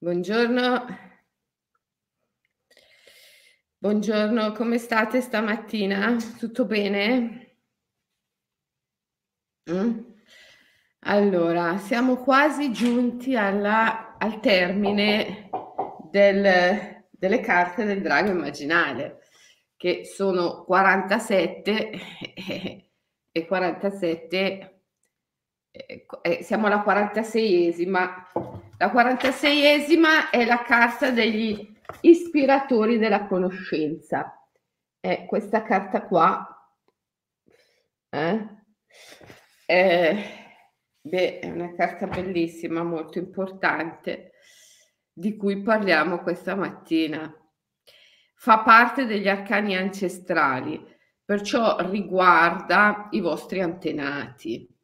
Buongiorno. Buongiorno, come state stamattina? Tutto bene? Mh. Allora, siamo quasi giunti alla al termine del delle carte del drago immaginale, che sono 47 e 47 eh, eh, siamo alla 46esima. La 46esima è la carta degli ispiratori della conoscenza. È questa carta qua. Eh? Eh, beh, è una carta bellissima, molto importante, di cui parliamo questa mattina. Fa parte degli arcani ancestrali, perciò riguarda i vostri antenati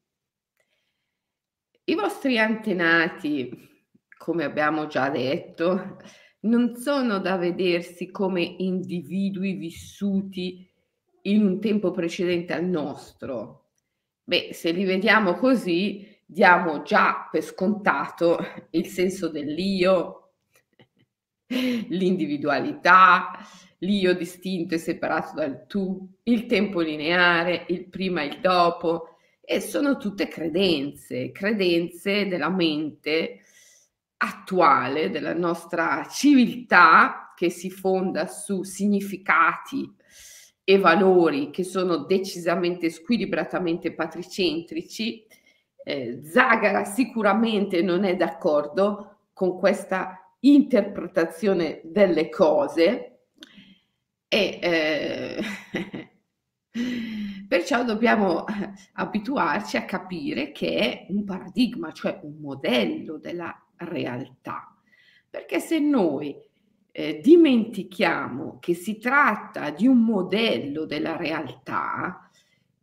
i vostri antenati, come abbiamo già detto, non sono da vedersi come individui vissuti in un tempo precedente al nostro. Beh, se li vediamo così, diamo già per scontato il senso dell'io, l'individualità, l'io distinto e separato dal tu, il tempo lineare, il prima e il dopo, e sono tutte credenze, credenze della mente attuale, della nostra civiltà che si fonda su significati e valori che sono decisamente squilibratamente patricentrici. Eh, Zagara sicuramente non è d'accordo con questa interpretazione delle cose e eh, Perciò dobbiamo eh, abituarci a capire che è un paradigma, cioè un modello della realtà. Perché se noi eh, dimentichiamo che si tratta di un modello della realtà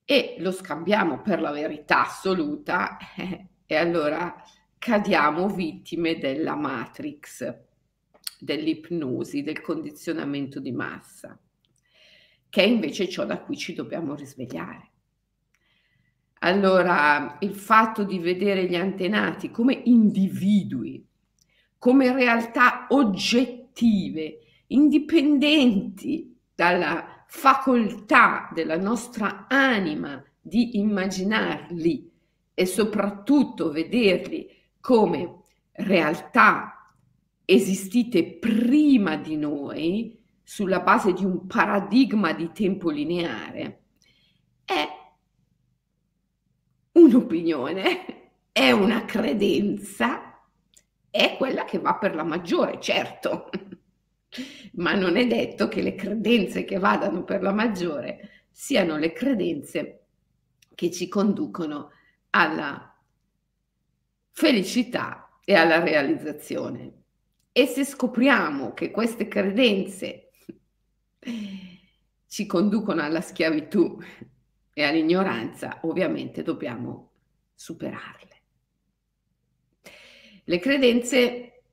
e lo scambiamo per la verità assoluta, eh, e allora cadiamo vittime della matrix, dell'ipnosi, del condizionamento di massa che è invece ciò da cui ci dobbiamo risvegliare. Allora, il fatto di vedere gli antenati come individui, come realtà oggettive, indipendenti dalla facoltà della nostra anima di immaginarli e soprattutto vederli come realtà esistite prima di noi, sulla base di un paradigma di tempo lineare è un'opinione, è una credenza, è quella che va per la maggiore, certo, ma non è detto che le credenze che vadano per la maggiore siano le credenze che ci conducono alla felicità e alla realizzazione. E se scopriamo che queste credenze ci conducono alla schiavitù e all'ignoranza, ovviamente dobbiamo superarle. Le credenze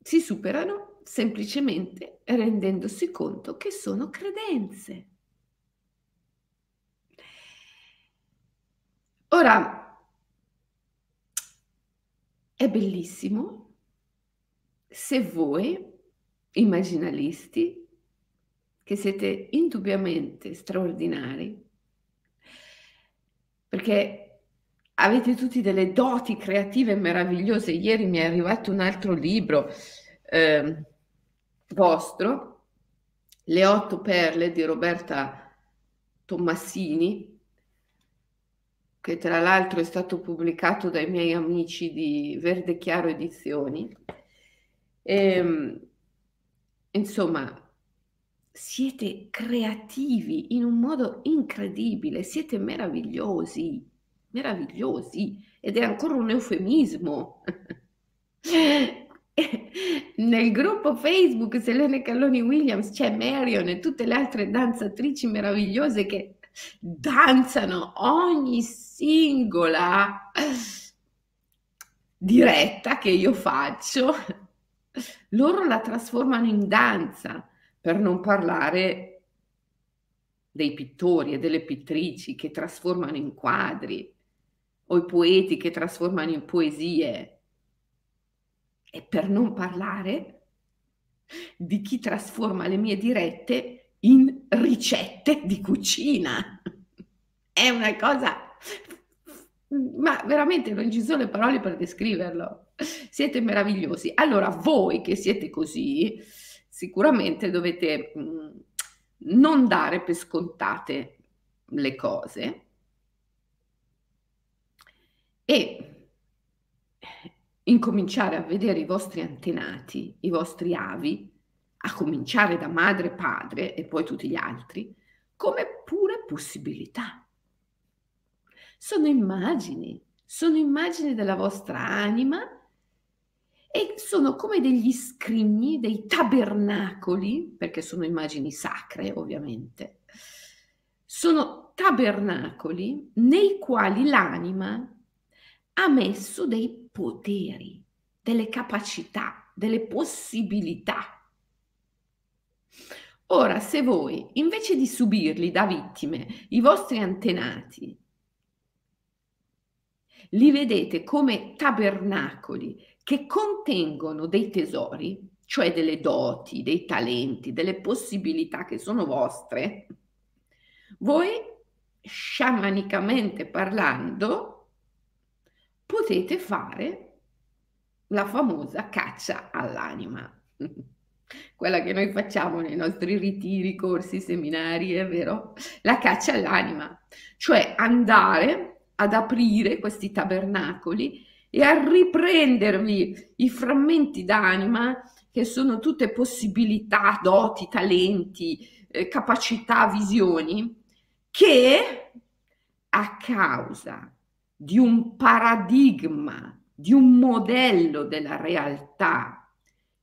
si superano semplicemente rendendosi conto che sono credenze. Ora, è bellissimo se voi, immaginalisti, che siete indubbiamente straordinari, perché avete tutti delle doti creative meravigliose. Ieri mi è arrivato un altro libro eh, vostro, Le otto perle di Roberta Tommasini, che tra l'altro è stato pubblicato dai miei amici di Verde Chiaro Edizioni. E, ehm, insomma, siete creativi in un modo incredibile, siete meravigliosi, meravigliosi ed è ancora un eufemismo. Nel gruppo Facebook Selene Calloni Williams c'è Marion e tutte le altre danzatrici meravigliose che danzano ogni singola diretta che io faccio. Loro la trasformano in danza per non parlare dei pittori e delle pittrici che trasformano in quadri o i poeti che trasformano in poesie. E per non parlare di chi trasforma le mie dirette in ricette di cucina. È una cosa, ma veramente non ci sono le parole per descriverlo. Siete meravigliosi. Allora, voi che siete così, sicuramente dovete mm, non dare per scontate le cose e incominciare a vedere i vostri antenati, i vostri avi, a cominciare da madre padre e poi tutti gli altri, come pure possibilità. Sono immagini, sono immagini della vostra anima e sono come degli scrigni, dei tabernacoli, perché sono immagini sacre ovviamente, sono tabernacoli nei quali l'anima ha messo dei poteri, delle capacità, delle possibilità. Ora, se voi, invece di subirli da vittime, i vostri antenati, li vedete come tabernacoli che contengono dei tesori, cioè delle doti, dei talenti, delle possibilità che sono vostre, voi sciamanicamente parlando potete fare la famosa caccia all'anima. Quella che noi facciamo nei nostri ritiri, corsi, seminari, è vero? La caccia all'anima, cioè andare ad aprire questi tabernacoli e a riprendervi i frammenti d'anima che sono tutte possibilità, doti, talenti, eh, capacità, visioni, che a causa di un paradigma, di un modello della realtà,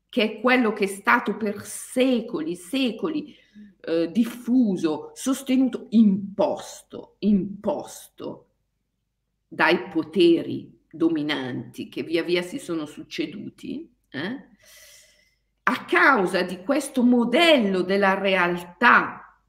che è quello che è stato per secoli, secoli eh, diffuso, sostenuto, imposto, imposto dai poteri dominanti che via via si sono succeduti, eh? a causa di questo modello della realtà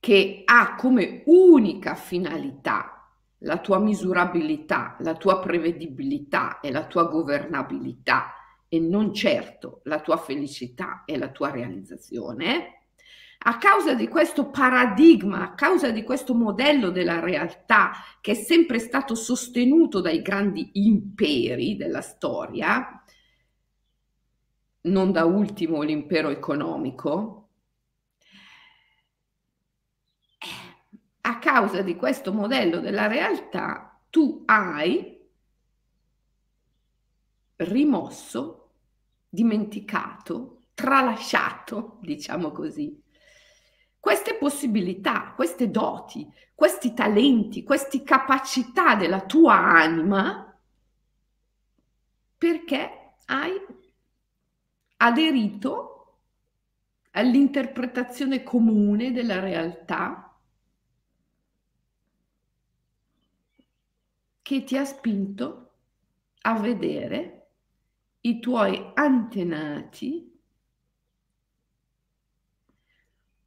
che ha come unica finalità la tua misurabilità, la tua prevedibilità e la tua governabilità e non certo la tua felicità e la tua realizzazione, a causa di questo paradigma, a causa di questo modello della realtà che è sempre stato sostenuto dai grandi imperi della storia, non da ultimo l'impero economico, a causa di questo modello della realtà tu hai rimosso, dimenticato, tralasciato, diciamo così, queste possibilità, queste doti, questi talenti, queste capacità della tua anima perché hai aderito all'interpretazione comune della realtà che ti ha spinto a vedere i tuoi antenati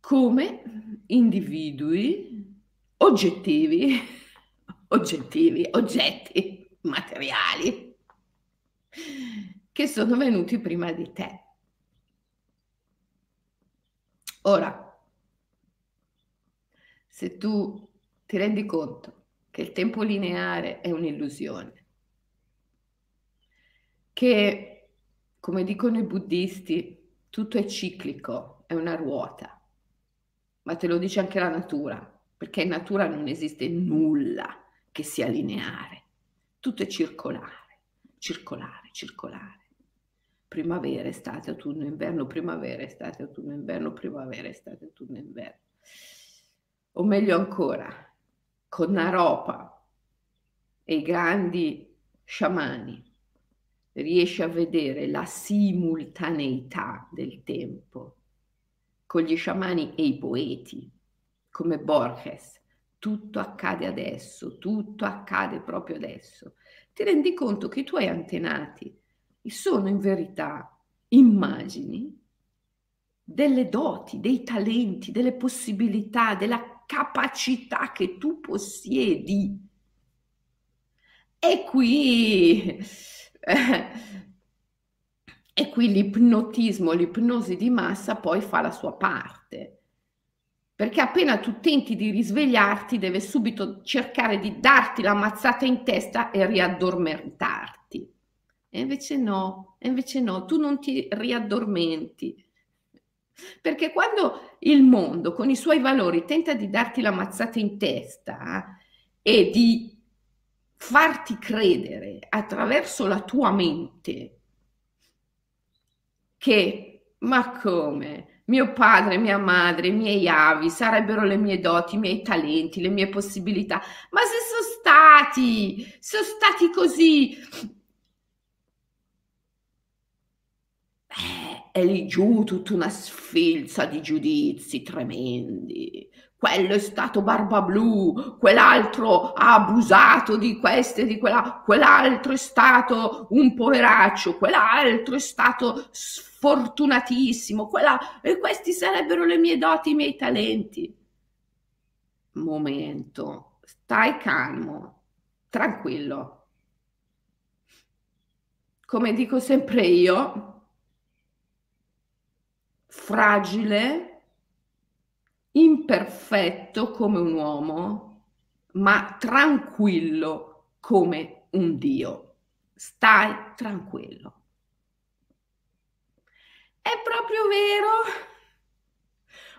come individui oggettivi, oggettivi, oggetti materiali che sono venuti prima di te. Ora, se tu ti rendi conto che il tempo lineare è un'illusione, che, come dicono i buddisti, tutto è ciclico, è una ruota, ma te lo dice anche la natura, perché in natura non esiste nulla che sia lineare, tutto è circolare, circolare, circolare. Primavera, estate, autunno, inverno, primavera, estate, autunno, inverno, primavera, estate, autunno, inverno. O meglio ancora, con Naropa e i grandi sciamani riesci a vedere la simultaneità del tempo con gli sciamani e i poeti, come Borges. Tutto accade adesso, tutto accade proprio adesso. Ti rendi conto che i tuoi antenati sono in verità immagini delle doti, dei talenti, delle possibilità, della capacità che tu possiedi. E qui e qui l'ipnotismo, l'ipnosi di massa poi fa la sua parte. Perché appena tu tenti di risvegliarti, deve subito cercare di darti la mazzata in testa e riaddormentarti. E invece no, e invece no, tu non ti riaddormenti. Perché quando il mondo con i suoi valori tenta di darti la mazzata in testa e di farti credere attraverso la tua mente che, ma come, mio padre, mia madre, i miei avi sarebbero le mie doti, i miei talenti, le mie possibilità, ma se sono stati, sono stati così eh, è lì giù tutta una sfilza di giudizi tremendi. Quello è stato barba blu, quell'altro ha abusato di questo e di quella, quell'altro è stato un poveraccio, quell'altro è stato sfortunatissimo, quella, e questi sarebbero le mie doti, i miei talenti. Momento, stai calmo, tranquillo. Come dico sempre io, fragile, imperfetto come un uomo, ma tranquillo come un Dio. Stai tranquillo. È proprio vero?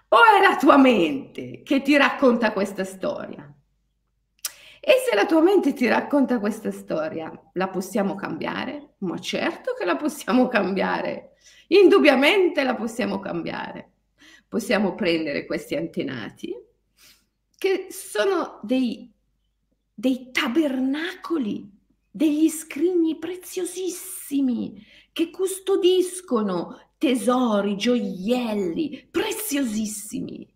O è la tua mente che ti racconta questa storia? E se la tua mente ti racconta questa storia, la possiamo cambiare? Ma certo che la possiamo cambiare. Indubbiamente la possiamo cambiare. Possiamo prendere questi antenati che sono dei, dei tabernacoli, degli scrigni preziosissimi che custodiscono tesori, gioielli preziosissimi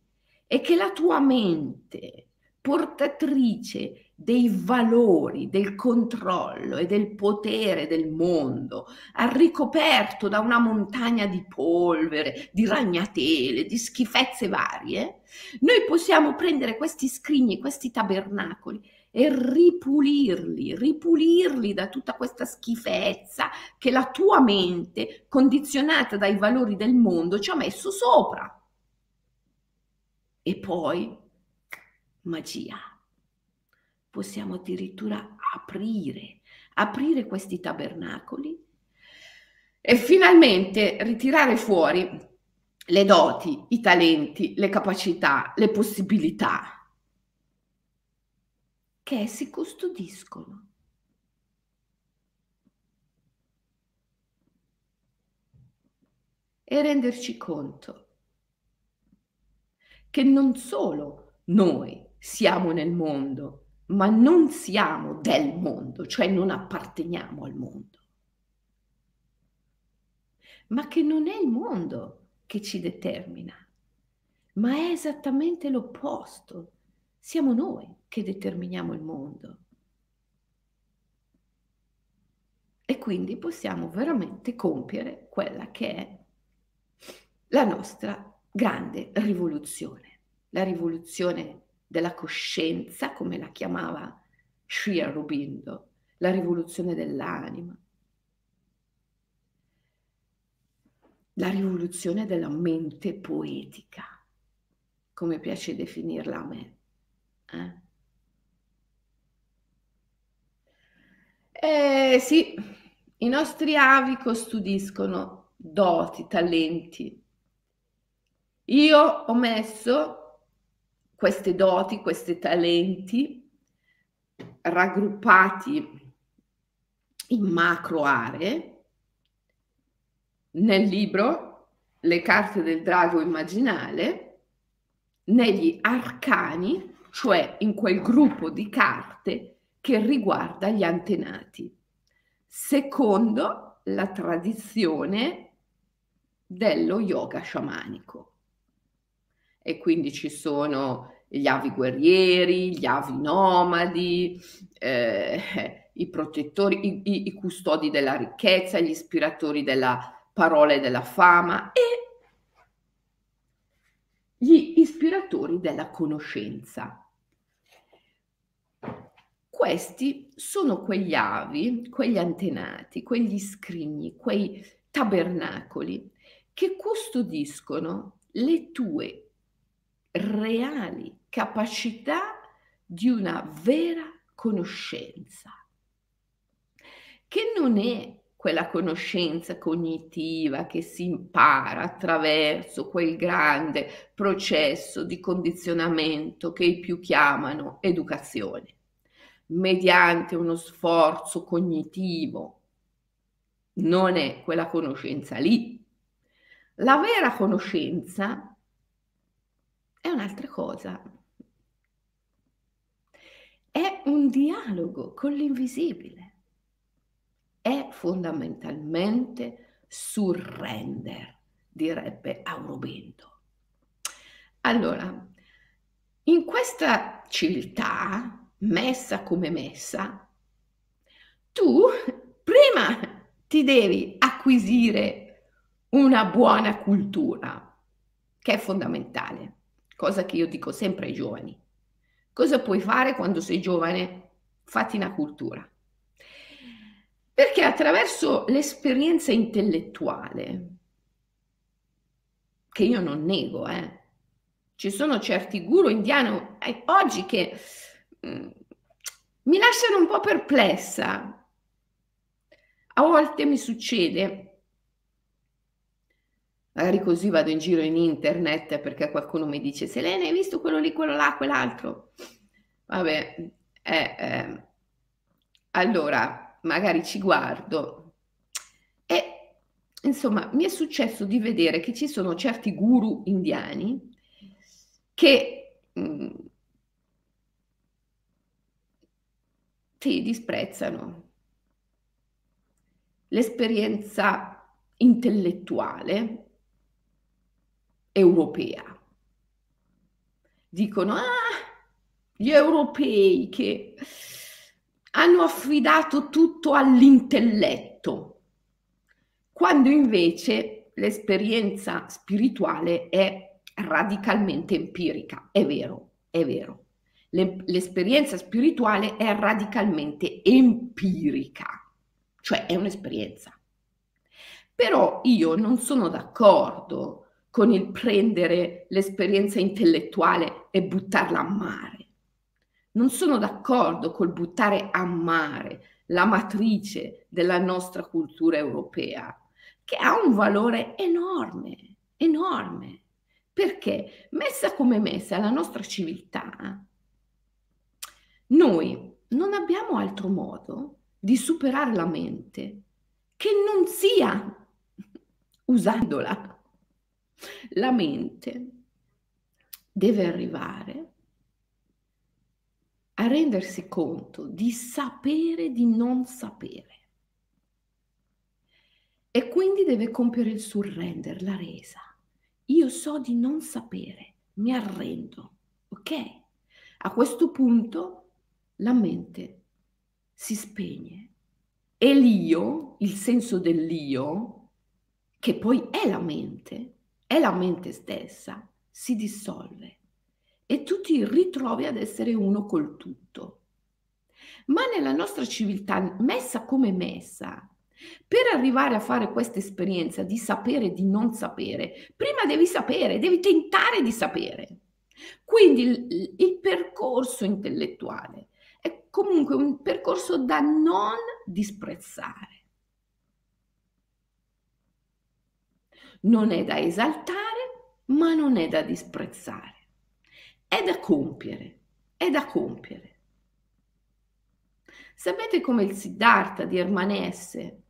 e che la tua mente portatrice dei valori, del controllo e del potere del mondo, ricoperto da una montagna di polvere, di ragnatele, di schifezze varie, noi possiamo prendere questi scrigni, questi tabernacoli e ripulirli, ripulirli da tutta questa schifezza che la tua mente, condizionata dai valori del mondo, ci ha messo sopra. E poi magia possiamo addirittura aprire, aprire questi tabernacoli e finalmente ritirare fuori le doti, i talenti, le capacità, le possibilità che essi custodiscono. E renderci conto che non solo noi siamo nel mondo, ma non siamo del mondo, cioè non apparteniamo al mondo, ma che non è il mondo che ci determina, ma è esattamente l'opposto. Siamo noi che determiniamo il mondo. E quindi possiamo veramente compiere quella che è la nostra grande rivoluzione, la rivoluzione della coscienza, come la chiamava Sri Aurobindo, la rivoluzione dell'anima, la rivoluzione della mente poetica, come piace definirla a me. Eh? Eh, sì, i nostri avi custodiscono doti, talenti. Io ho messo queste doti, questi talenti raggruppati in macro aree. Nel libro Le carte del drago immaginale, negli arcani, cioè in quel gruppo di carte che riguarda gli antenati, secondo la tradizione dello yoga sciamanico e quindi ci sono gli avi guerrieri, gli avi nomadi, eh, i protettori, i, i, i, custodi della ricchezza, gli ispiratori della parola e della fama e gli ispiratori della conoscenza. questi sono quegli avi, quegli antenati, quegli scrigni, quei tabernacoli che custodiscono le tue reali capacità di una vera conoscenza, che non è quella conoscenza cognitiva che si impara attraverso quel grande processo di condizionamento che i più chiamano educazione mediante uno sforzo cognitivo. Non è quella conoscenza lì. La vera conoscenza è un'altra cosa. È un dialogo con l'invisibile. È fondamentalmente surrender, direbbe Aurobento. Allora, in questa civiltà messa come messa, tu prima ti devi acquisire una buona cultura, che è fondamentale, cosa che io dico sempre ai giovani. Cosa puoi fare quando sei giovane? Fatti una cultura. Perché attraverso l'esperienza intellettuale, che io non nego, eh, ci sono certi guru indiani eh, oggi che Mm, mi lasciano un po' perplessa. A volte mi succede, magari così vado in giro in internet perché qualcuno mi dice Selene hai visto quello lì, quello là, quell'altro. Vabbè, eh, eh, allora magari ci guardo e insomma mi è successo di vedere che ci sono certi guru indiani che mh, mm, ti disprezzano l'esperienza intellettuale europea. Dicono, ah, gli europei che hanno affidato tutto all'intelletto, quando invece l'esperienza spirituale è radicalmente empirica. È vero, è vero l'esperienza spirituale è radicalmente empirica, cioè è un'esperienza. Però io non sono d'accordo con il prendere l'esperienza intellettuale e buttarla a mare. Non sono d'accordo col buttare a mare la matrice della nostra cultura europea, che ha un valore enorme, enorme, perché messa come messa la nostra civiltà noi non abbiamo altro modo di superare la mente che non sia usandola. La mente deve arrivare a rendersi conto di sapere di non sapere. E quindi deve compiere il surrender, la resa. Io so di non sapere, mi arrendo, ok? A questo punto la mente si spegne e l'io, il senso dell'io, che poi è la mente, è la mente stessa, si dissolve e tu ti ritrovi ad essere uno col tutto. Ma nella nostra civiltà, messa come messa, per arrivare a fare questa esperienza di sapere e di non sapere, prima devi sapere, devi tentare di sapere. Quindi il, il percorso intellettuale comunque un percorso da non disprezzare. Non è da esaltare, ma non è da disprezzare. È da compiere, è da compiere. Sapete come il Siddhartha di Ermanesse,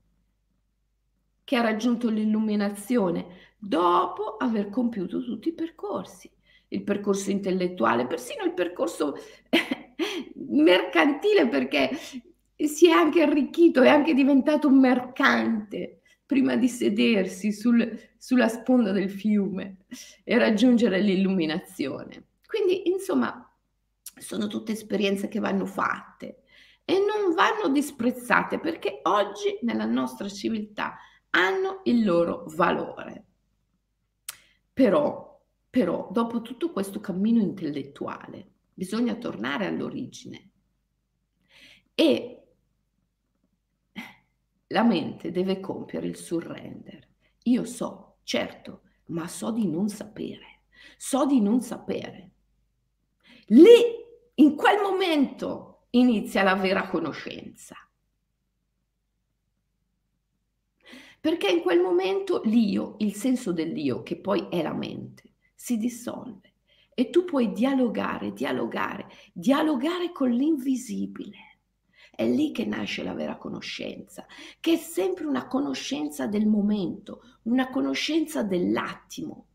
che ha raggiunto l'illuminazione dopo aver compiuto tutti i percorsi, il percorso intellettuale, persino il percorso mercantile perché si è anche arricchito, è anche diventato un mercante prima di sedersi sul, sulla sponda del fiume e raggiungere l'illuminazione. Quindi, insomma, sono tutte esperienze che vanno fatte e non vanno disprezzate perché oggi nella nostra civiltà hanno il loro valore. Però, però, dopo tutto questo cammino intellettuale, bisogna tornare all'origine. E la mente deve compiere il surrender. Io so, certo, ma so di non sapere. So di non sapere. Lì, in quel momento, inizia la vera conoscenza. Perché in quel momento l'io, il senso dell'io, che poi è la mente, si dissolve e tu puoi dialogare, dialogare, dialogare con l'invisibile. È lì che nasce la vera conoscenza, che è sempre una conoscenza del momento, una conoscenza dell'attimo.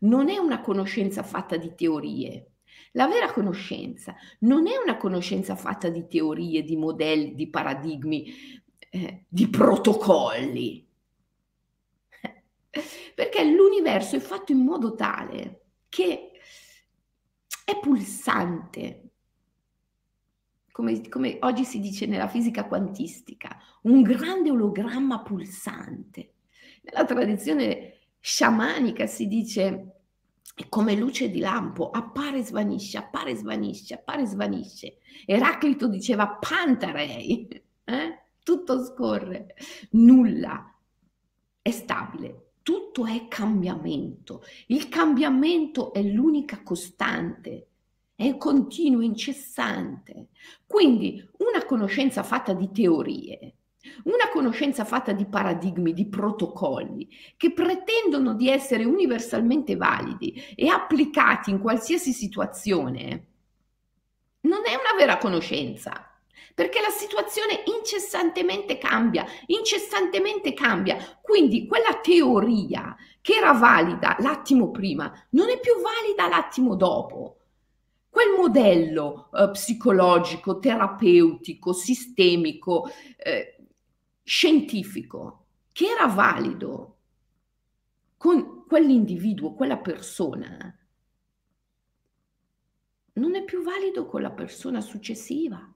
Non è una conoscenza fatta di teorie. La vera conoscenza non è una conoscenza fatta di teorie, di modelli, di paradigmi, eh, di protocolli. Perché l'universo è fatto in modo tale che è pulsante, come, come, oggi si dice nella fisica quantistica, un grande ologramma pulsante. Nella tradizione sciamanica si dice come luce di lampo, appare e svanisce, appare e svanisce, appare e svanisce. Eraclito diceva pantarei, eh? tutto scorre, nulla è stabile, tutto è cambiamento. Il cambiamento è l'unica costante, è continuo, incessante. Quindi una conoscenza fatta di teorie, una conoscenza fatta di paradigmi, di protocolli che pretendono di essere universalmente validi e applicati in qualsiasi situazione, non è una vera conoscenza perché la situazione incessantemente cambia, incessantemente cambia. Quindi quella teoria che era valida l'attimo prima non è più valida l'attimo dopo. Quel modello eh, psicologico, terapeutico, sistemico, eh, scientifico che era valido con quell'individuo, quella persona, non è più valido con la persona successiva.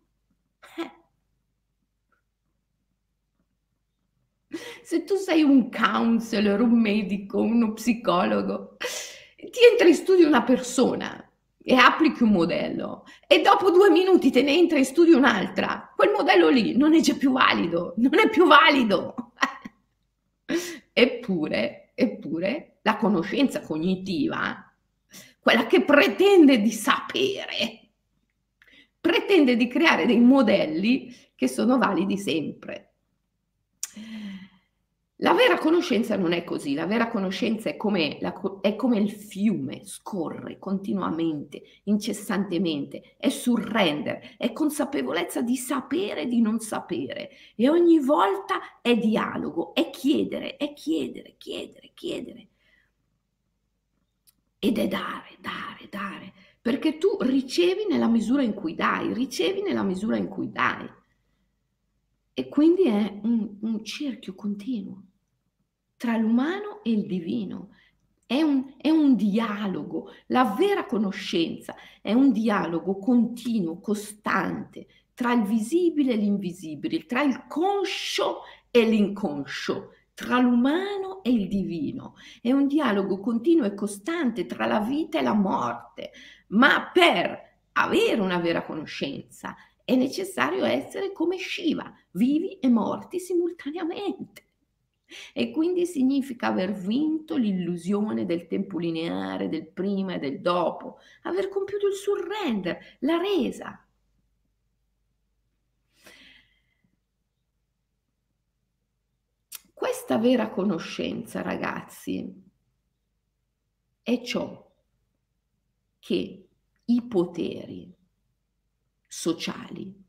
Se tu sei un counselor, un medico, uno psicologo, ti entra in studio una persona e applichi un modello e dopo due minuti te ne entra in studio un'altra, quel modello lì non è già più valido, non è più valido. eppure, eppure, la conoscenza cognitiva, quella che pretende di sapere, pretende di creare dei modelli che sono validi sempre. La vera conoscenza non è così, la vera conoscenza è come, la, è come, il fiume, scorre continuamente, incessantemente, è surrender, è consapevolezza di sapere e di non sapere e ogni volta è dialogo, è chiedere, è chiedere, chiedere, chiedere. Ed è dare, dare, dare perché tu ricevi nella misura in cui dai, ricevi nella misura in cui dai. E quindi è un, un cerchio continuo tra l'umano e il divino. È un, è un, dialogo, la vera conoscenza è un dialogo continuo, costante tra il visibile e l'invisibile, tra il conscio e l'inconscio, tra l'umano e il divino. È un dialogo continuo e costante tra la vita e la morte, ma per avere una vera conoscenza è necessario essere come Shiva, vivi e morti simultaneamente. E quindi significa aver vinto l'illusione del tempo lineare, del prima e del dopo, aver compiuto il surrender, la resa. Questa vera conoscenza, ragazzi, è ciò che i poteri sociali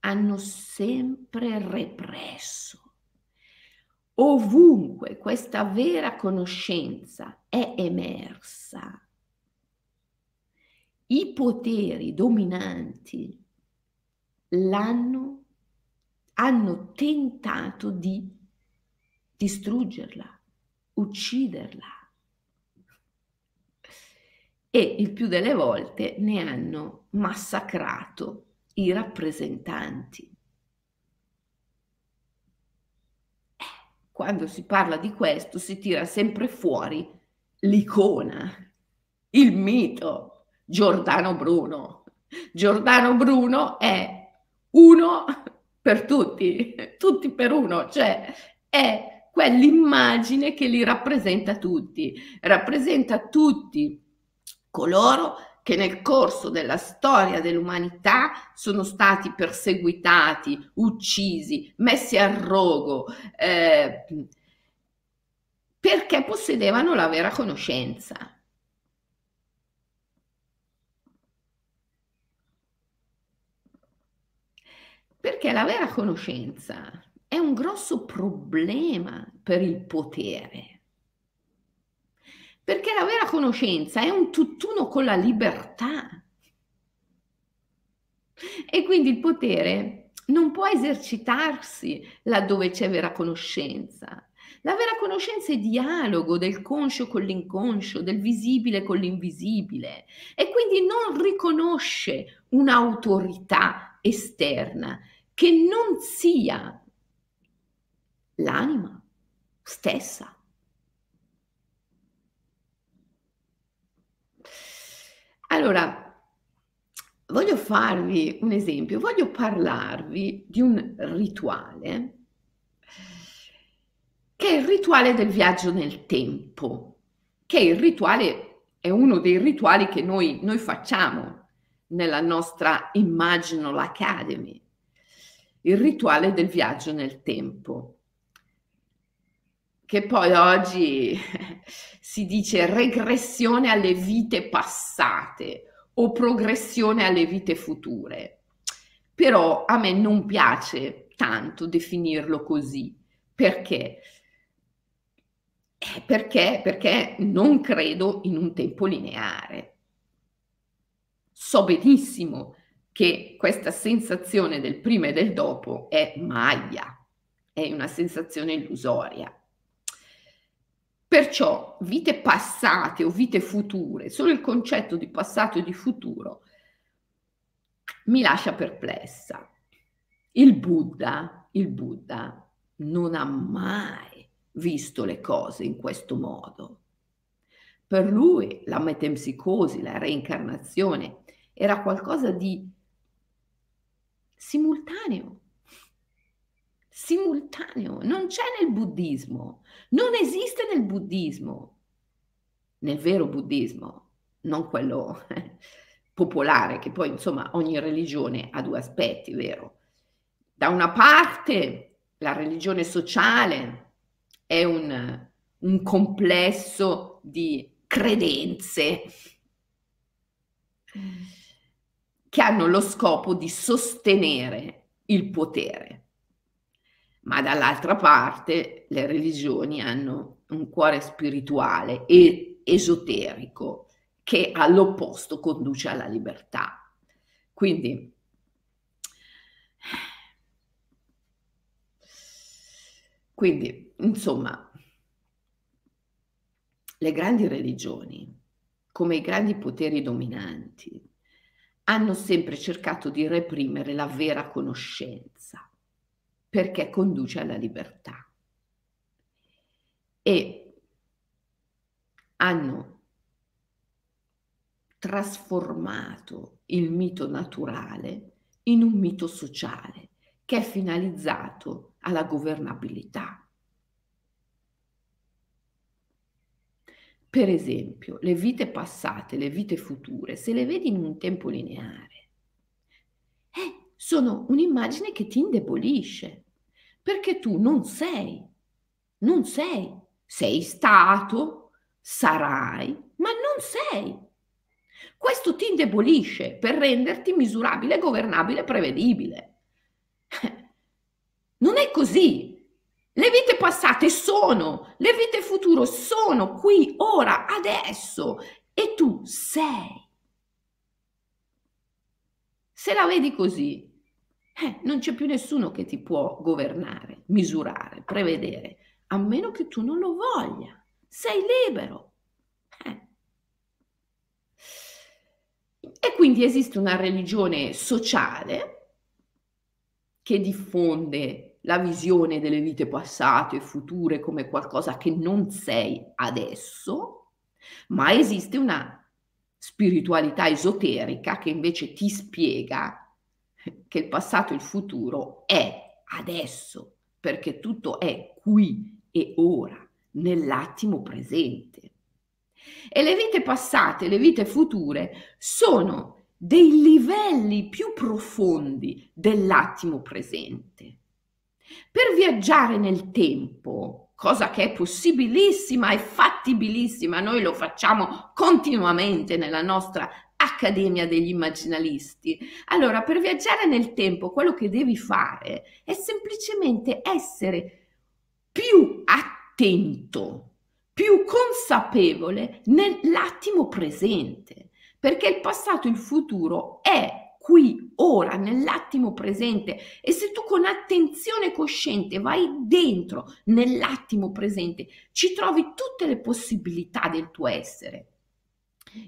hanno sempre represso. Ovunque questa vera conoscenza è emersa, i poteri dominanti l'hanno, hanno tentato di distruggerla, ucciderla e il più delle volte ne hanno massacrato i rappresentanti. Eh, quando si parla di questo si tira sempre fuori l'icona, il mito Giordano Bruno. Giordano Bruno è uno per tutti, tutti per uno, cioè è quell'immagine che li rappresenta tutti, rappresenta tutti coloro che nel corso della storia dell'umanità sono stati perseguitati, uccisi, messi a rogo, eh, perché possedevano la vera conoscenza. Perché la vera conoscenza è un grosso problema per il potere. Perché la vera conoscenza è un tutt'uno con la libertà. E quindi il potere non può esercitarsi laddove c'è vera conoscenza. La vera conoscenza è dialogo del conscio con l'inconscio, del visibile con l'invisibile e quindi non riconosce un'autorità esterna che non sia l'anima stessa. Allora, voglio farvi un esempio, voglio parlarvi di un rituale che è il rituale del viaggio nel tempo, che è il rituale, è uno dei rituali che noi, noi facciamo nella nostra Imaginal Academy il rituale del viaggio nel tempo, che poi oggi si dice regressione alle vite passate o progressione alle vite future. Però a me non piace tanto definirlo così, perché? Eh, perché? Perché non credo in un tempo lineare. So benissimo che questa sensazione del prima e del dopo è maglia, è una sensazione illusoria. Perciò vite passate o vite future, solo il concetto di passato e di futuro mi lascia perplessa. Il Buddha, il Buddha non ha mai visto le cose in questo modo. Per lui la metempsicosi, la reincarnazione era qualcosa di simultaneo. Simultaneo, non c'è nel buddismo, non esiste nel buddismo, nel vero buddismo, non quello popolare, che poi insomma ogni religione ha due aspetti, vero? Da una parte la religione sociale è un, un complesso di credenze che hanno lo scopo di sostenere il potere. Ma dall'altra parte le religioni hanno un cuore spirituale e esoterico che all'opposto conduce alla libertà. Quindi Quindi, insomma, le grandi religioni, come i grandi poteri dominanti, hanno sempre cercato di reprimere la vera conoscenza, perché conduce alla libertà. E hanno trasformato il mito naturale in un mito sociale che è finalizzato alla governabilità. Per esempio, le vite passate, le vite future, se le vedi in un tempo lineare, sono un'immagine che ti indebolisce, perché tu non sei, non sei, sei stato, sarai, ma non sei. Questo ti indebolisce per renderti misurabile, governabile, prevedibile. Non è così. Le vite passate sono, le vite future sono qui, ora, adesso e tu sei. Se la vedi così, eh, non c'è più nessuno che ti può governare, misurare, prevedere, a meno che tu non lo voglia. Sei libero. Eh. E quindi esiste una religione sociale che diffonde la visione delle vite passate e future come qualcosa che non sei adesso, ma esiste una spiritualità esoterica che invece ti spiega che il passato e il futuro è adesso, perché tutto è qui e ora, nell'attimo presente. E le vite passate, le vite future sono dei livelli più profondi dell'attimo presente. Per viaggiare nel tempo, cosa che è possibilissima e fattibilissima, noi lo facciamo continuamente nella nostra Accademia degli Immaginalisti. Allora, per viaggiare nel tempo, quello che devi fare è semplicemente essere più attento, più consapevole nell'attimo presente, perché il passato e il futuro è qui, ora, nell'attimo presente e se tu con attenzione cosciente vai dentro nell'attimo presente, ci trovi tutte le possibilità del tuo essere.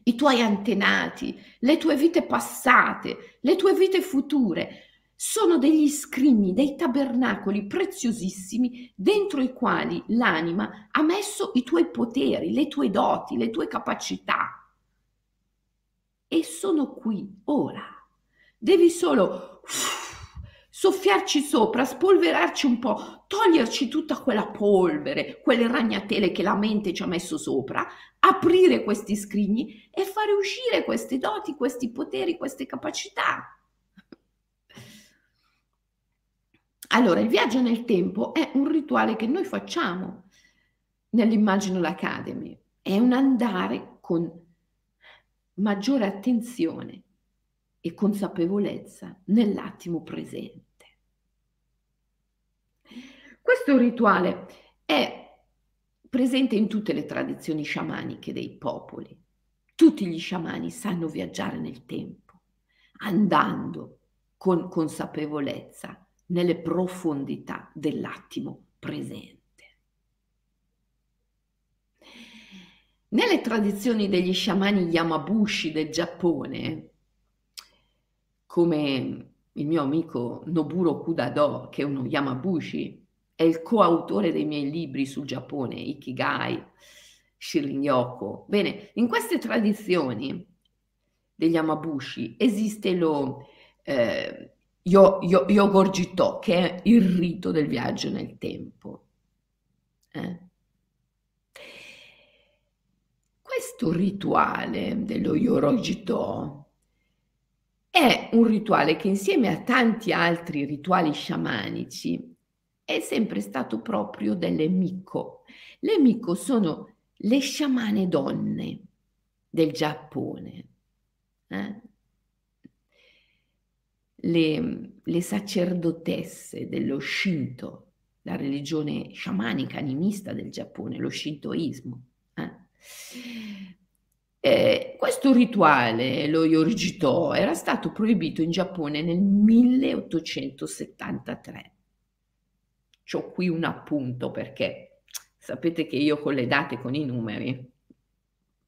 I tuoi antenati, le tue vite passate, le tue vite future, sono degli scrigni, dei tabernacoli preziosissimi dentro i quali l'anima ha messo i tuoi poteri, le tue doti, le tue capacità. E sono qui, ora. Devi solo soffiarci sopra, spolverarci un po', toglierci tutta quella polvere, quelle ragnatele che la mente ci ha messo sopra, aprire questi scrigni e fare uscire queste doti, questi poteri, queste capacità. Allora, il viaggio nel tempo è un rituale che noi facciamo nell'Imaginal Academy, è un andare con maggiore attenzione e consapevolezza nell'attimo presente. Questo rituale è presente in tutte le tradizioni sciamaniche dei popoli. Tutti gli sciamani sanno viaggiare nel tempo, andando con consapevolezza nelle profondità dell'attimo presente. Nelle tradizioni degli sciamani Yamabushi del Giappone, come il mio amico Noburo Kudado, che è uno Yamabushi, è il coautore dei miei libri sul Giappone, Ikigai, Shirin Yoko. Bene, in queste tradizioni degli Yamabushi esiste lo eh, yo, yo, Yogorjito, che è il rito del viaggio nel tempo. Eh? Questo rituale dello Yorojito è un rituale che insieme a tanti altri rituali sciamanici è sempre stato proprio delle Miko. Le Miko sono le sciamane donne del Giappone. Eh? Le, le, sacerdotesse dello Shinto, la religione sciamanica animista del Giappone, lo Shintoismo. Eh? Eh, questo rituale, lo Yorjito, era stato proibito in Giappone nel 1873. C'ho qui un appunto perché sapete che io con le date, con i numeri.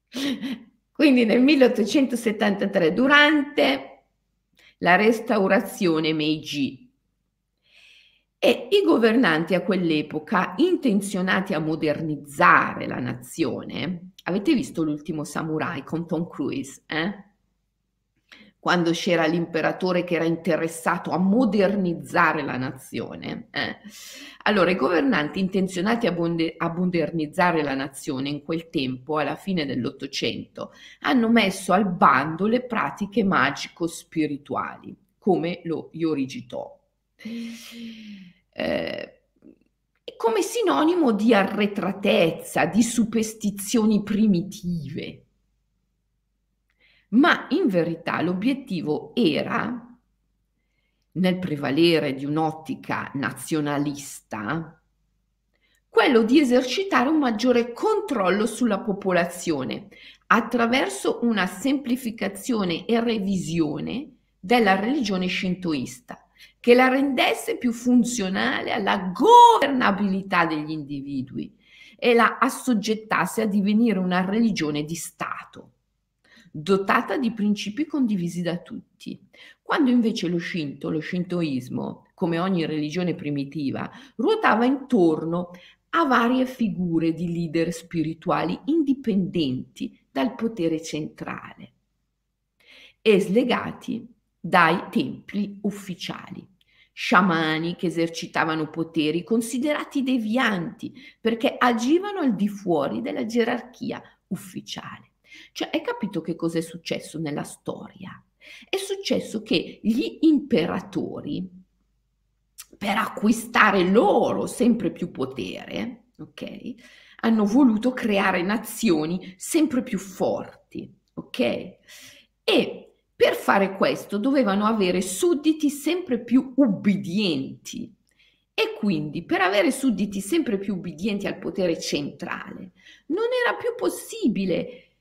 Quindi nel 1873, durante la restaurazione Meiji, e i governanti a quell'epoca, intenzionati a modernizzare la nazione, Avete visto l'ultimo samurai con Tom Cruise? Eh? Quando c'era l'imperatore che era interessato a modernizzare la nazione. Eh? Allora, i governanti intenzionati a, bonde- a modernizzare la nazione in quel tempo, alla fine dell'Ottocento, hanno messo al bando le pratiche magico-spirituali, come lo Yorigito. Eh, come sinonimo di arretratezza, di superstizioni primitive. Ma in verità l'obiettivo era, nel prevalere di un'ottica nazionalista, quello di esercitare un maggiore controllo sulla popolazione attraverso una semplificazione e revisione della religione shintoista che la rendesse più funzionale alla governabilità degli individui e la assoggettasse a divenire una religione di Stato, dotata di principi condivisi da tutti. Quando invece lo Shinto, lo Shintoismo, come ogni religione primitiva, ruotava intorno a varie figure di leader spirituali indipendenti dal potere centrale. e slegati dai templi ufficiali. Sciamani che esercitavano poteri considerati devianti perché agivano al di fuori della gerarchia ufficiale. Cioè, hai capito che cosa è successo nella storia? È successo che gli imperatori, per acquistare loro sempre più potere, ok, hanno voluto creare nazioni sempre più forti, ok? E per fare questo dovevano avere sudditi sempre più ubbidienti. E quindi per avere sudditi sempre più ubbidienti al potere centrale non era più possibile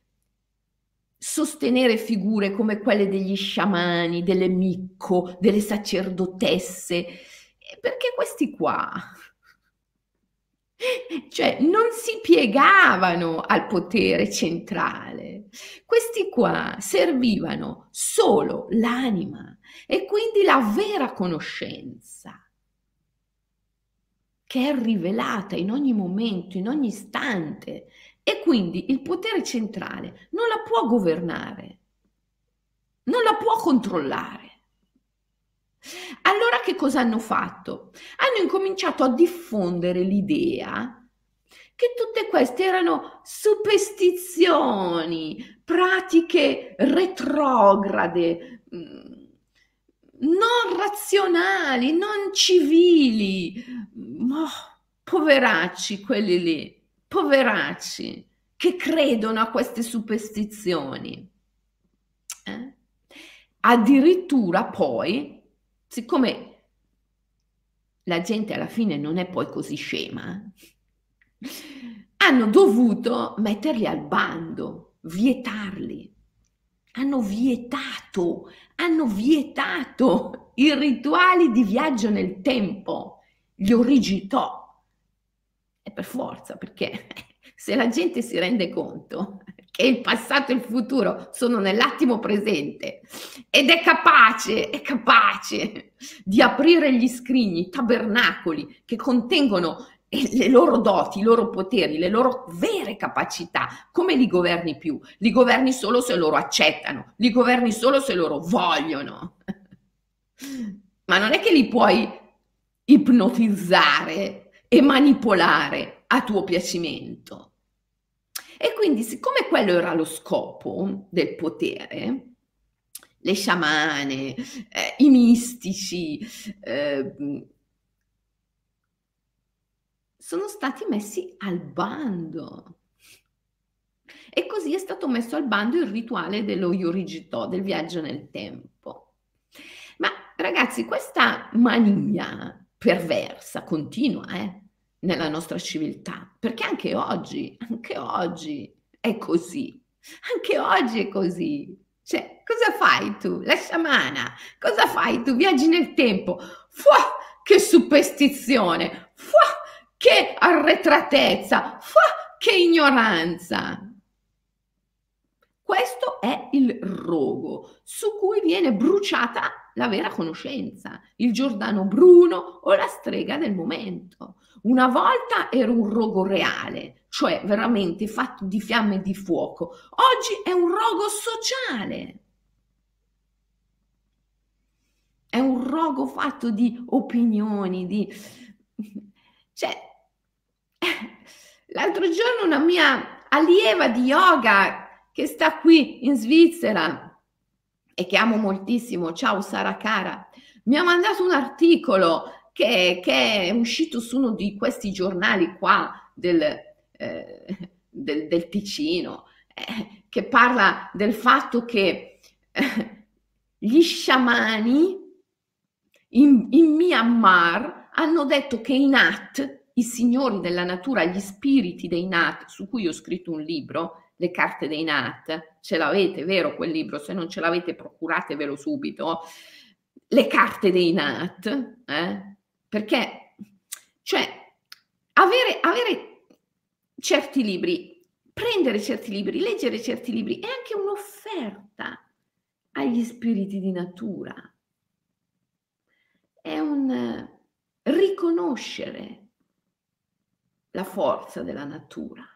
sostenere figure come quelle degli sciamani, delle micco, delle sacerdotesse, perché questi qua, cioè, non si piegavano al potere centrale. Questi qua servivano solo l'anima e quindi la vera conoscenza che è rivelata in ogni momento, in ogni istante e quindi il potere centrale non la può governare, non la può controllare. Allora che cosa hanno fatto? Hanno incominciato a diffondere l'idea che tutte queste erano superstizioni, pratiche retrograde, mm, non razionali, non civili. Oh, poveracci quelli lì poveracci che credono a queste superstizioni. Eh? Addirittura poi, siccome la gente alla fine non è poi così scema, hanno dovuto metterli al bando, vietarli. Hanno vietato, hanno vietato i rituali di viaggio nel tempo, li origitò per forza, perché se la gente si rende conto che il passato e il futuro sono nell'attimo presente ed è capace, è capace di aprire gli scrigni, tabernacoli che contengono le loro doti, i loro poteri, le loro vere capacità, come li governi più? Li governi solo se loro accettano, li governi solo se loro vogliono. Ma non è che li puoi ipnotizzare e manipolare a tuo piacimento. E quindi, siccome quello era lo scopo del potere, le sciamane, eh, i mistici, eh, sono stati messi al bando. E così è stato messo al bando il rituale dello Yorigito, del viaggio nel tempo. Ma ragazzi, questa mania perversa continua, eh? Nella nostra civiltà, perché anche oggi, anche oggi è così, anche oggi è così. Cioè, cosa fai tu? La sciamana, cosa fai tu? Viaggi nel tempo. Fuah, che superstizione! Fuah, che arretratezza! Fuah, che ignoranza! Questo è il rogo su cui viene bruciata la vera conoscenza, il Giordano Bruno o la strega del momento. Una volta era un rogo reale, cioè veramente fatto di fiamme e di fuoco. Oggi è un rogo sociale. È un rogo fatto di opinioni, di... Cioè, l'altro giorno una mia allieva di yoga che sta qui in Svizzera e che amo moltissimo, ciao Sara cara, mi ha mandato un articolo che, che, è uscito su uno di questi giornali qua del, eh, del, del Ticino, eh, che parla del fatto che eh, gli sciamani in, in Myanmar hanno detto che i Nat, i signori della natura, gli spiriti dei Nat, su cui ho scritto un libro, le carte dei Nat, ce l'avete, vero quel libro? Se non ce l'avete procuratevelo subito. Le carte dei Nat, eh? Perché, cioè, avere, avere certi libri, prendere certi libri, leggere certi libri è anche un'offerta agli spiriti di natura. È un riconoscere la forza della natura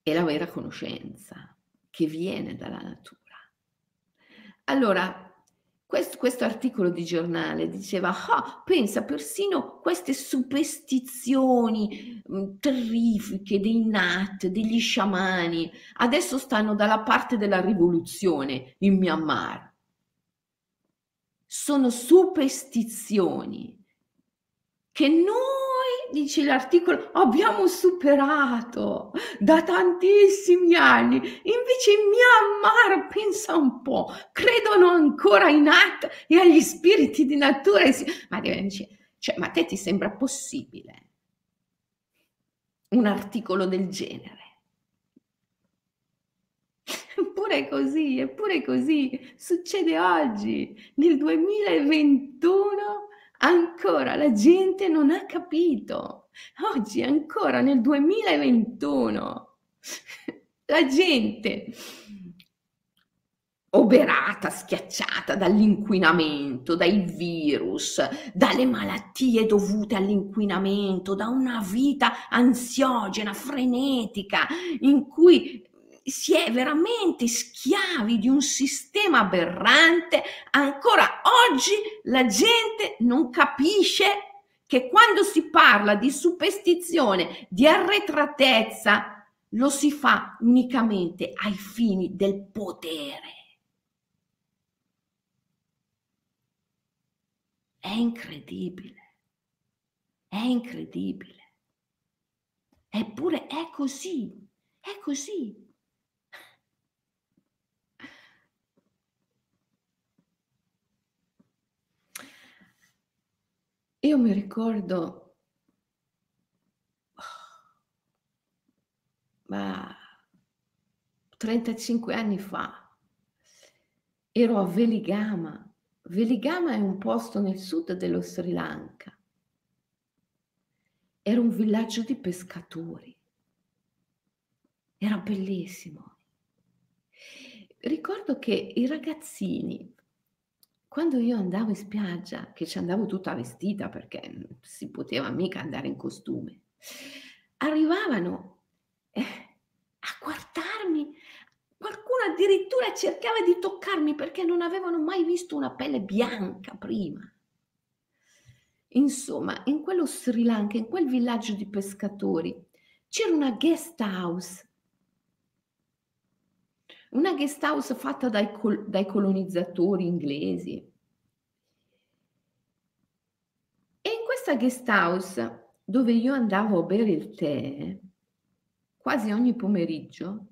e la vera conoscenza che viene dalla natura. Allora, questo, questo, articolo di giornale diceva, ah, pensa persino queste superstizioni mh, mm, terrifiche dei Nat, degli sciamani, adesso stanno dalla parte della rivoluzione in Myanmar. Sono superstizioni che noi dice l'articolo, abbiamo superato da tantissimi anni. Invece in Myanmar, pensa un po', credono ancora in At e agli spiriti di natura. Ma, cioè, ma a te ti sembra possibile un articolo del genere? Eppure così, eppure così, succede oggi, nel 2021 ancora la gente non ha capito. Oggi ancora nel 2021 la gente oberata, schiacciata dall'inquinamento, dai virus, dalle malattie dovute all'inquinamento, da una vita ansiogena, frenetica, in cui si è veramente schiavi di un sistema aberrante, ancora oggi la gente non capisce che quando si parla di superstizione, di arretratezza, lo si fa unicamente ai fini del potere. È incredibile, è incredibile. Eppure è così, è così. Io mi ricordo, ma 35 anni fa, ero a Veligama. Veligama è un posto nel sud dello Sri Lanka. Era un villaggio di pescatori. Era bellissimo. Ricordo che i ragazzini quando io andavo in spiaggia, che ci andavo tutta vestita perché non si poteva mica andare in costume, arrivavano eh, a guardarmi, qualcuno addirittura cercava di toccarmi perché non avevano mai visto una pelle bianca prima. Insomma, in quello Sri Lanka, in quel villaggio di pescatori, c'era una guest house una guest house fatta dai, col- dai colonizzatori inglesi. E in questa guest house, dove io andavo a bere il tè, quasi ogni pomeriggio,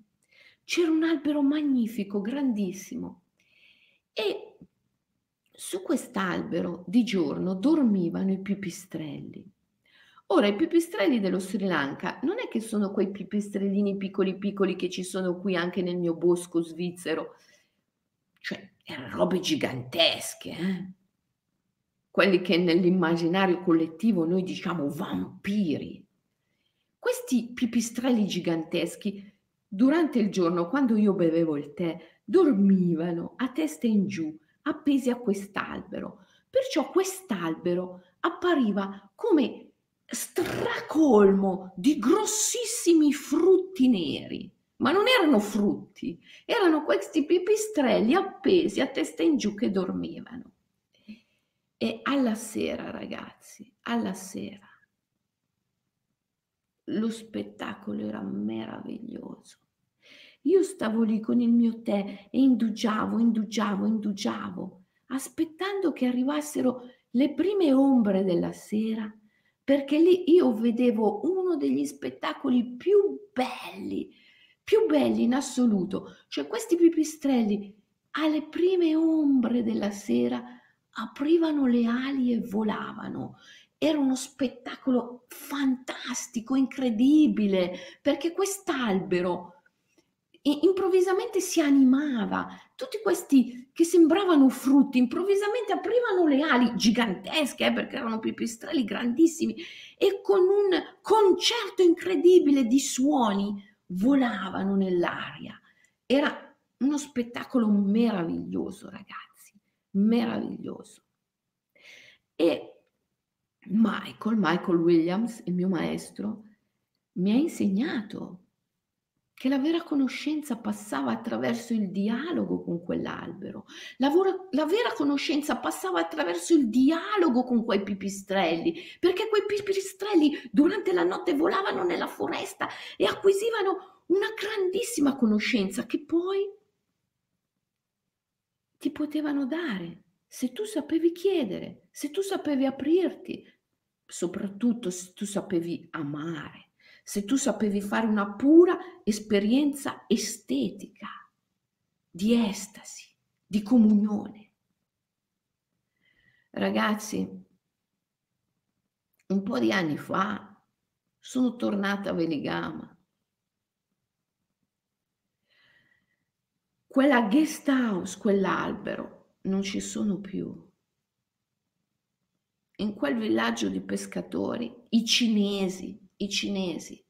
c'era un albero magnifico, grandissimo. E su quest'albero di giorno dormivano i pipistrelli. Ora, i pipistrelli dello Sri Lanka non è che sono quei pipistrellini piccoli piccoli che ci sono qui anche nel mio bosco svizzero, cioè erano robe gigantesche, eh? quelli che nell'immaginario collettivo noi diciamo vampiri. Questi pipistrelli giganteschi, durante il giorno, quando io bevevo il tè, dormivano a testa in giù, appesi a quest'albero. Perciò quest'albero appariva come stracolmo di grossissimi frutti neri, ma non erano frutti, erano questi pipistrelli appesi a testa in giù che dormivano. E alla sera, ragazzi, alla sera, lo spettacolo era meraviglioso. Io stavo lì con il mio tè e indugiavo, indugiavo, indugiavo, aspettando che arrivassero le prime ombre della sera perché lì io vedevo uno degli spettacoli più belli, più belli in assoluto, cioè questi pipistrelli alle prime ombre della sera aprivano le ali e volavano. Era uno spettacolo fantastico, incredibile, perché quest'albero improvvisamente si animava, tutti questi che sembravano frutti, improvvisamente aprivano le ali gigantesche, eh, perché erano pipistrelli grandissimi, e con un concerto incredibile di suoni volavano nell'aria. Era uno spettacolo meraviglioso, ragazzi, meraviglioso. E Michael, Michael Williams, il mio maestro, mi ha insegnato che la vera conoscenza passava attraverso il dialogo con quell'albero, la, vor- la, vera conoscenza passava attraverso il dialogo con quei pipistrelli, perché quei pipistrelli durante la notte volavano nella foresta e acquisivano una grandissima conoscenza che poi ti potevano dare. Se tu sapevi chiedere, se tu sapevi aprirti, soprattutto se tu sapevi amare se tu sapevi fare una pura esperienza estetica di estasi, di comunione. Ragazzi, un po' di anni fa sono tornata a Veligama. Quella guest house, quell'albero, non ci sono più. In quel villaggio di pescatori, i cinesi i cinesi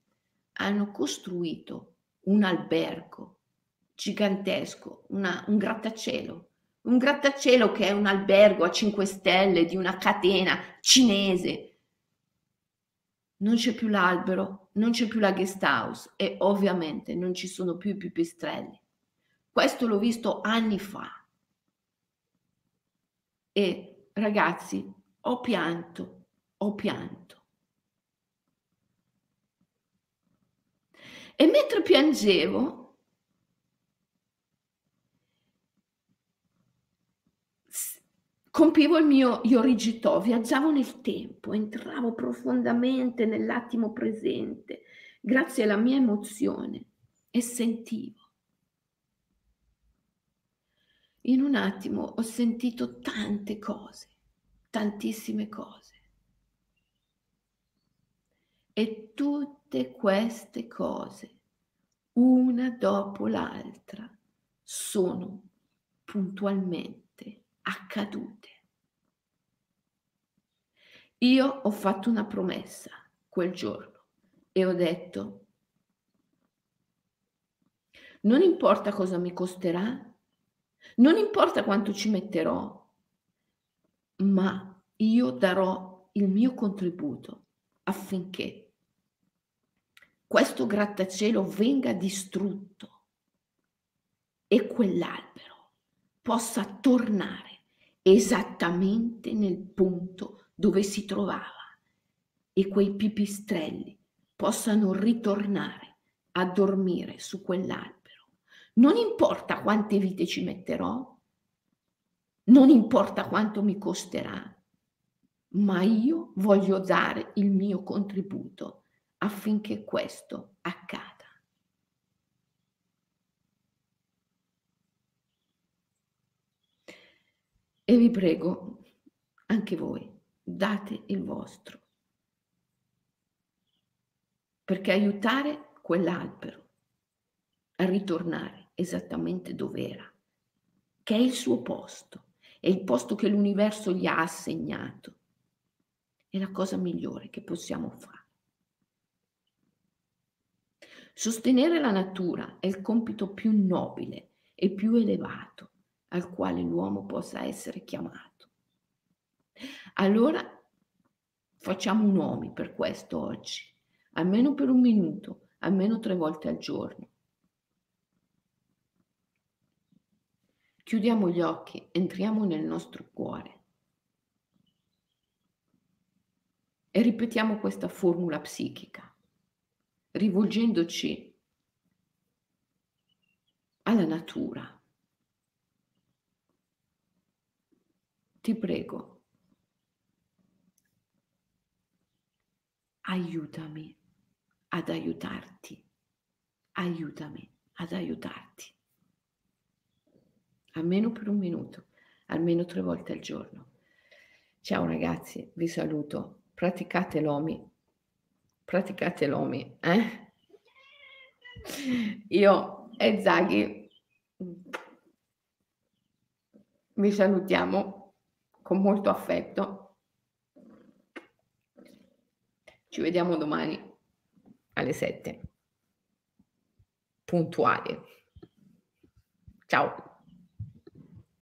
hanno costruito un albergo gigantesco, una, un grattacielo, un grattacielo che è un albergo a 5 stelle di una catena cinese. Non c'è più l'albero, non c'è più la guest house e ovviamente non ci sono più i pipistrelli. Questo l'ho visto anni fa. E ragazzi, ho pianto, ho pianto. E mentre piangevo, compivo il mio Yorigito, viaggiavo nel tempo, entravo profondamente nell'attimo presente, grazie alla mia emozione, e sentivo. In un attimo ho sentito tante cose, tantissime cose. E tutte queste cose, una dopo l'altra, sono puntualmente accadute. Io ho fatto una promessa quel giorno e ho detto, non importa cosa mi costerà, non importa quanto ci metterò, ma io darò il mio contributo affinché questo grattacielo venga distrutto e quell'albero possa tornare esattamente nel punto dove si trovava e quei pipistrelli possano ritornare a dormire su quell'albero. Non importa quante vite ci metterò, non importa quanto mi costerà, ma io voglio dare il mio contributo affinché questo accada. E vi prego, anche voi, date il vostro, perché aiutare quell'albero a ritornare esattamente dove era, che è il suo posto, è il posto che l'universo gli ha assegnato è la cosa migliore che possiamo fare. Sostenere la natura è il compito più nobile e più elevato al quale l'uomo possa essere chiamato. Allora facciamo un uomo per questo oggi, almeno per un minuto, almeno tre volte al giorno. Chiudiamo gli occhi, entriamo nel nostro cuore E ripetiamo questa formula psichica, rivolgendoci alla natura. Ti prego, aiutami ad aiutarti, aiutami ad aiutarti. Almeno per un minuto, almeno tre volte al giorno. Ciao ragazzi, vi saluto praticate l'OMI, praticate l'OMI, eh? Io e Zaghi vi salutiamo con molto affetto. Ci vediamo domani alle 7, puntuali. Ciao.